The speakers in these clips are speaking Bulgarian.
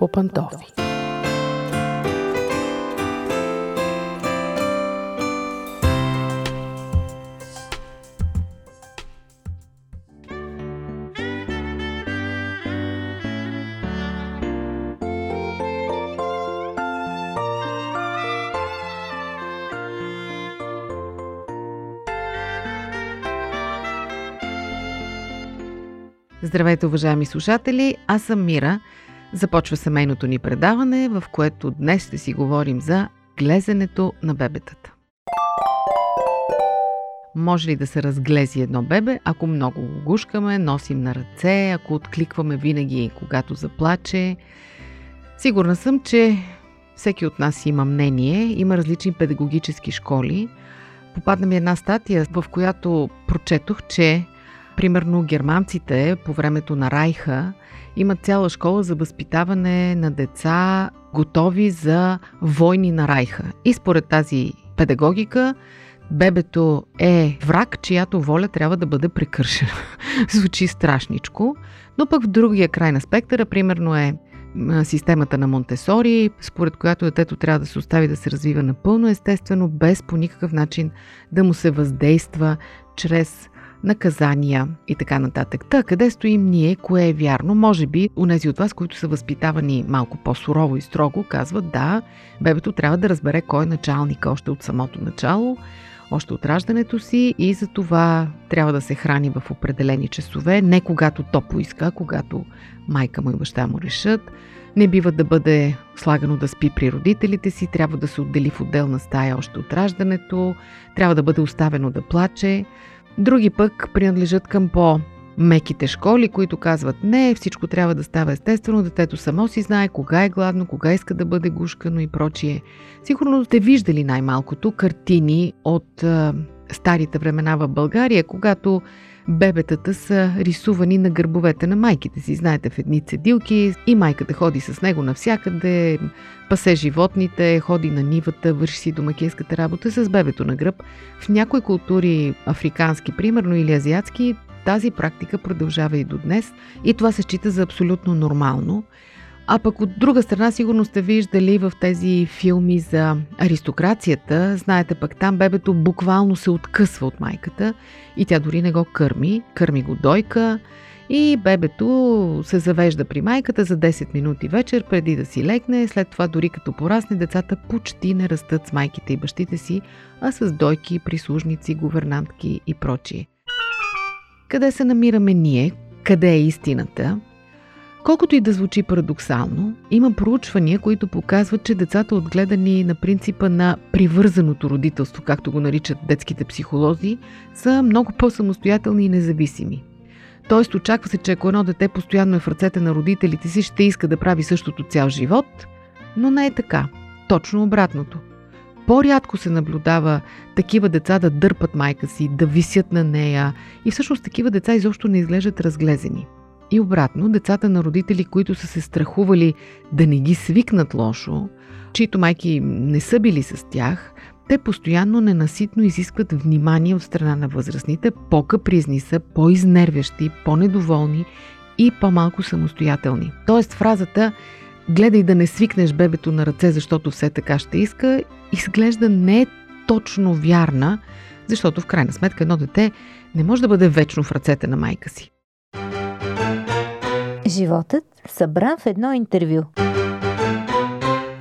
по пантофи. Здравейте, уважаеми слушатели! Аз съм Мира. Започва семейното ни предаване, в което днес ще си говорим за глезенето на бебетата. Може ли да се разглези едно бебе, ако много го гушкаме, носим на ръце, ако откликваме винаги, когато заплаче? Сигурна съм, че всеки от нас има мнение, има различни педагогически школи. Попадна ми една статия, в която прочетох, че Примерно германците по времето на Райха имат цяла школа за възпитаване на деца, готови за войни на Райха. И според тази педагогика, бебето е враг, чиято воля трябва да бъде прекършена. Звучи страшничко, но пък в другия край на спектъра, примерно е системата на Монтесори, според която детето трябва да се остави да се развива напълно естествено, без по никакъв начин да му се въздейства чрез наказания и така нататък. Та, къде стоим ние, кое е вярно? Може би, унези от вас, които са възпитавани малко по-сурово и строго, казват да, бебето трябва да разбере кой е началник още от самото начало, още от раждането си и за това трябва да се храни в определени часове, не когато то поиска, когато майка му и баща му решат. Не бива да бъде слагано да спи при родителите си, трябва да се отдели в отделна стая още от раждането, трябва да бъде оставено да плаче. Други пък принадлежат към по- меките школи, които казват не, всичко трябва да става естествено, детето само си знае кога е гладно, кога иска да бъде гушкано и прочие. Сигурно сте виждали най-малкото картини от а, старите времена в България, когато бебетата са рисувани на гърбовете на майките си. Знаете, в едни цедилки и майката ходи с него навсякъде, пасе животните, ходи на нивата, върши си домакинската работа с бебето на гръб. В някои култури, африкански примерно или азиатски, тази практика продължава и до днес и това се счита за абсолютно нормално. А пък от друга страна, сигурно сте виждали в тези филми за аристокрацията, знаете пък там бебето буквално се откъсва от майката и тя дори не го кърми, кърми го дойка и бебето се завежда при майката за 10 минути вечер преди да си легне, след това дори като порасне децата почти не растат с майките и бащите си, а с дойки, прислужници, гувернантки и прочие. Къде се намираме ние? Къде е истината? Колкото и да звучи парадоксално, има проучвания, които показват, че децата отгледани на принципа на привързаното родителство, както го наричат детските психолози, са много по-самостоятелни и независими. Тоест очаква се, че ако едно дете постоянно е в ръцете на родителите си, ще иска да прави същото цял живот, но не е така. Точно обратното. По-рядко се наблюдава такива деца да дърпат майка си, да висят на нея и всъщност такива деца изобщо не изглеждат разглезени – и обратно, децата на родители, които са се страхували да не ги свикнат лошо, чието майки не са били с тях, те постоянно ненаситно изискват внимание от страна на възрастните, по-капризни са, по-изнервящи, по-недоволни и по-малко самостоятелни. Тоест фразата гледай да не свикнеш бебето на ръце, защото все така ще иска, изглежда не е точно вярна, защото в крайна сметка едно дете не може да бъде вечно в ръцете на майка си. Животът събран в едно интервю.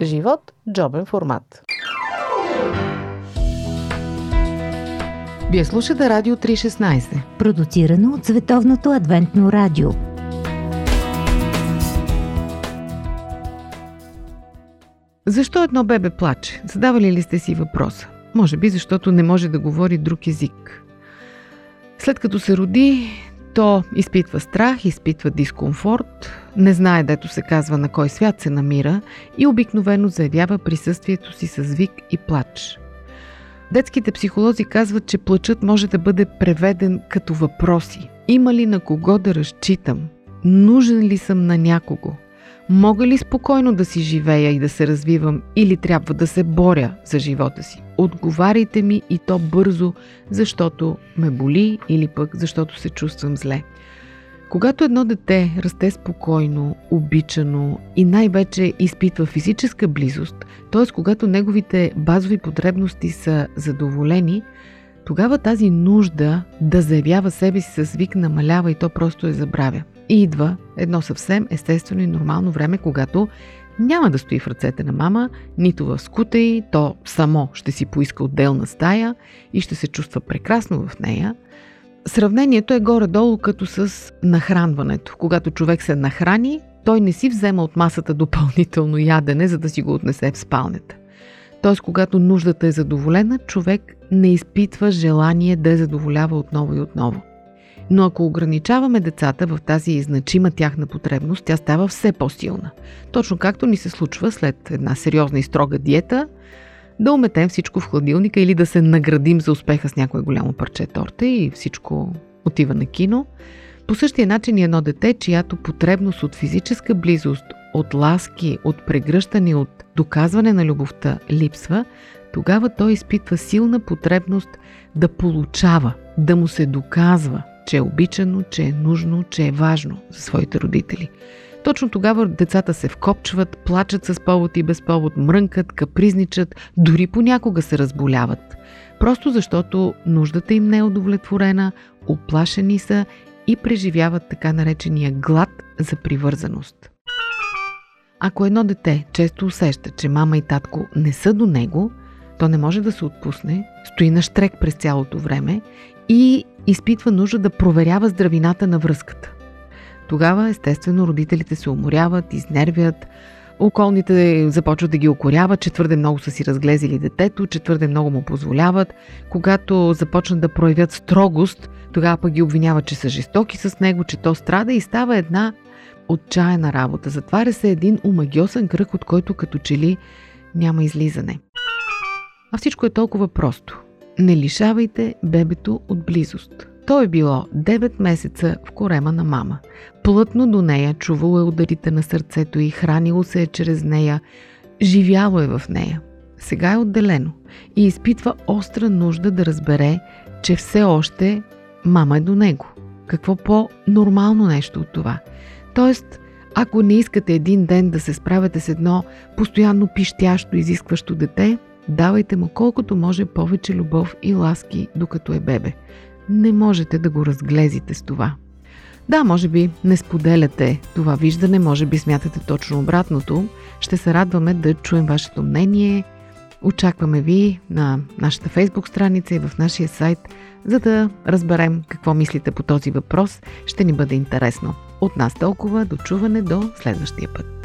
Живот – джобен формат. Вие слушате Радио 316. Продуцирано от Световното адвентно радио. Защо едно бебе плаче? Задавали ли сте си въпроса? Може би защото не може да говори друг език. След като се роди, то изпитва страх, изпитва дискомфорт, не знае дето се казва на кой свят се намира и обикновено заявява присъствието си с вик и плач. Детските психолози казват, че плачът може да бъде преведен като въпроси. Има ли на кого да разчитам? Нужен ли съм на някого? Мога ли спокойно да си живея и да се развивам или трябва да се боря за живота си? Отговаряйте ми и то бързо, защото ме боли или пък защото се чувствам зле. Когато едно дете расте спокойно, обичано и най-вече изпитва физическа близост, т.е. когато неговите базови потребности са задоволени, тогава тази нужда да заявява себе си с вик намалява и то просто я забравя. Идва едно съвсем естествено и нормално време, когато няма да стои в ръцете на мама, нито в скута й, то само ще си поиска отделна стая и ще се чувства прекрасно в нея. Сравнението е горе-долу като с нахранването. Когато човек се нахрани, той не си взема от масата допълнително ядене, за да си го отнесе в спалнята. Тоест, когато нуждата е задоволена, човек не изпитва желание да я задоволява отново и отново. Но ако ограничаваме децата в тази значима тяхна потребност, тя става все по-силна. Точно както ни се случва след една сериозна и строга диета, да уметем всичко в хладилника или да се наградим за успеха с някое голямо парче торта и всичко отива на кино. По същия начин и едно дете, чиято потребност от физическа близост, от ласки, от прегръщане, от доказване на любовта липсва, тогава той изпитва силна потребност да получава, да му се доказва, че е обичано, че е нужно, че е важно за своите родители. Точно тогава децата се вкопчват, плачат с повод и без повод, мрънкат, капризничат, дори понякога се разболяват. Просто защото нуждата им не е удовлетворена, оплашени са и преживяват така наречения глад за привързаност. Ако едно дете често усеща, че мама и татко не са до него, то не може да се отпусне, стои на штрек през цялото време и изпитва нужда да проверява здравината на връзката. Тогава, естествено, родителите се уморяват, изнервят, околните започват да ги окоряват, че твърде много са си разглезили детето, че твърде много му позволяват. Когато започнат да проявят строгост, тогава пък ги обвиняват, че са жестоки с него, че то страда и става една отчаяна работа. Затваря се един омагиосен кръг, от който като че ли няма излизане. А всичко е толкова просто. Не лишавайте бебето от близост. То е било 9 месеца в корема на мама. Плътно до нея, чувало е ударите на сърцето и хранило се е чрез нея, живяло е в нея. Сега е отделено и изпитва остра нужда да разбере, че все още мама е до него. Какво по-нормално нещо от това? Тоест, ако не искате един ден да се справяте с едно постоянно пищящо, изискващо дете, давайте му колкото може повече любов и ласки, докато е бебе. Не можете да го разглезите с това. Да, може би не споделяте това виждане, може би смятате точно обратното. Ще се радваме да чуем вашето мнение. Очакваме ви на нашата фейсбук страница и в нашия сайт, за да разберем какво мислите по този въпрос. Ще ни бъде интересно. От нас толкова, до чуване до следващия път.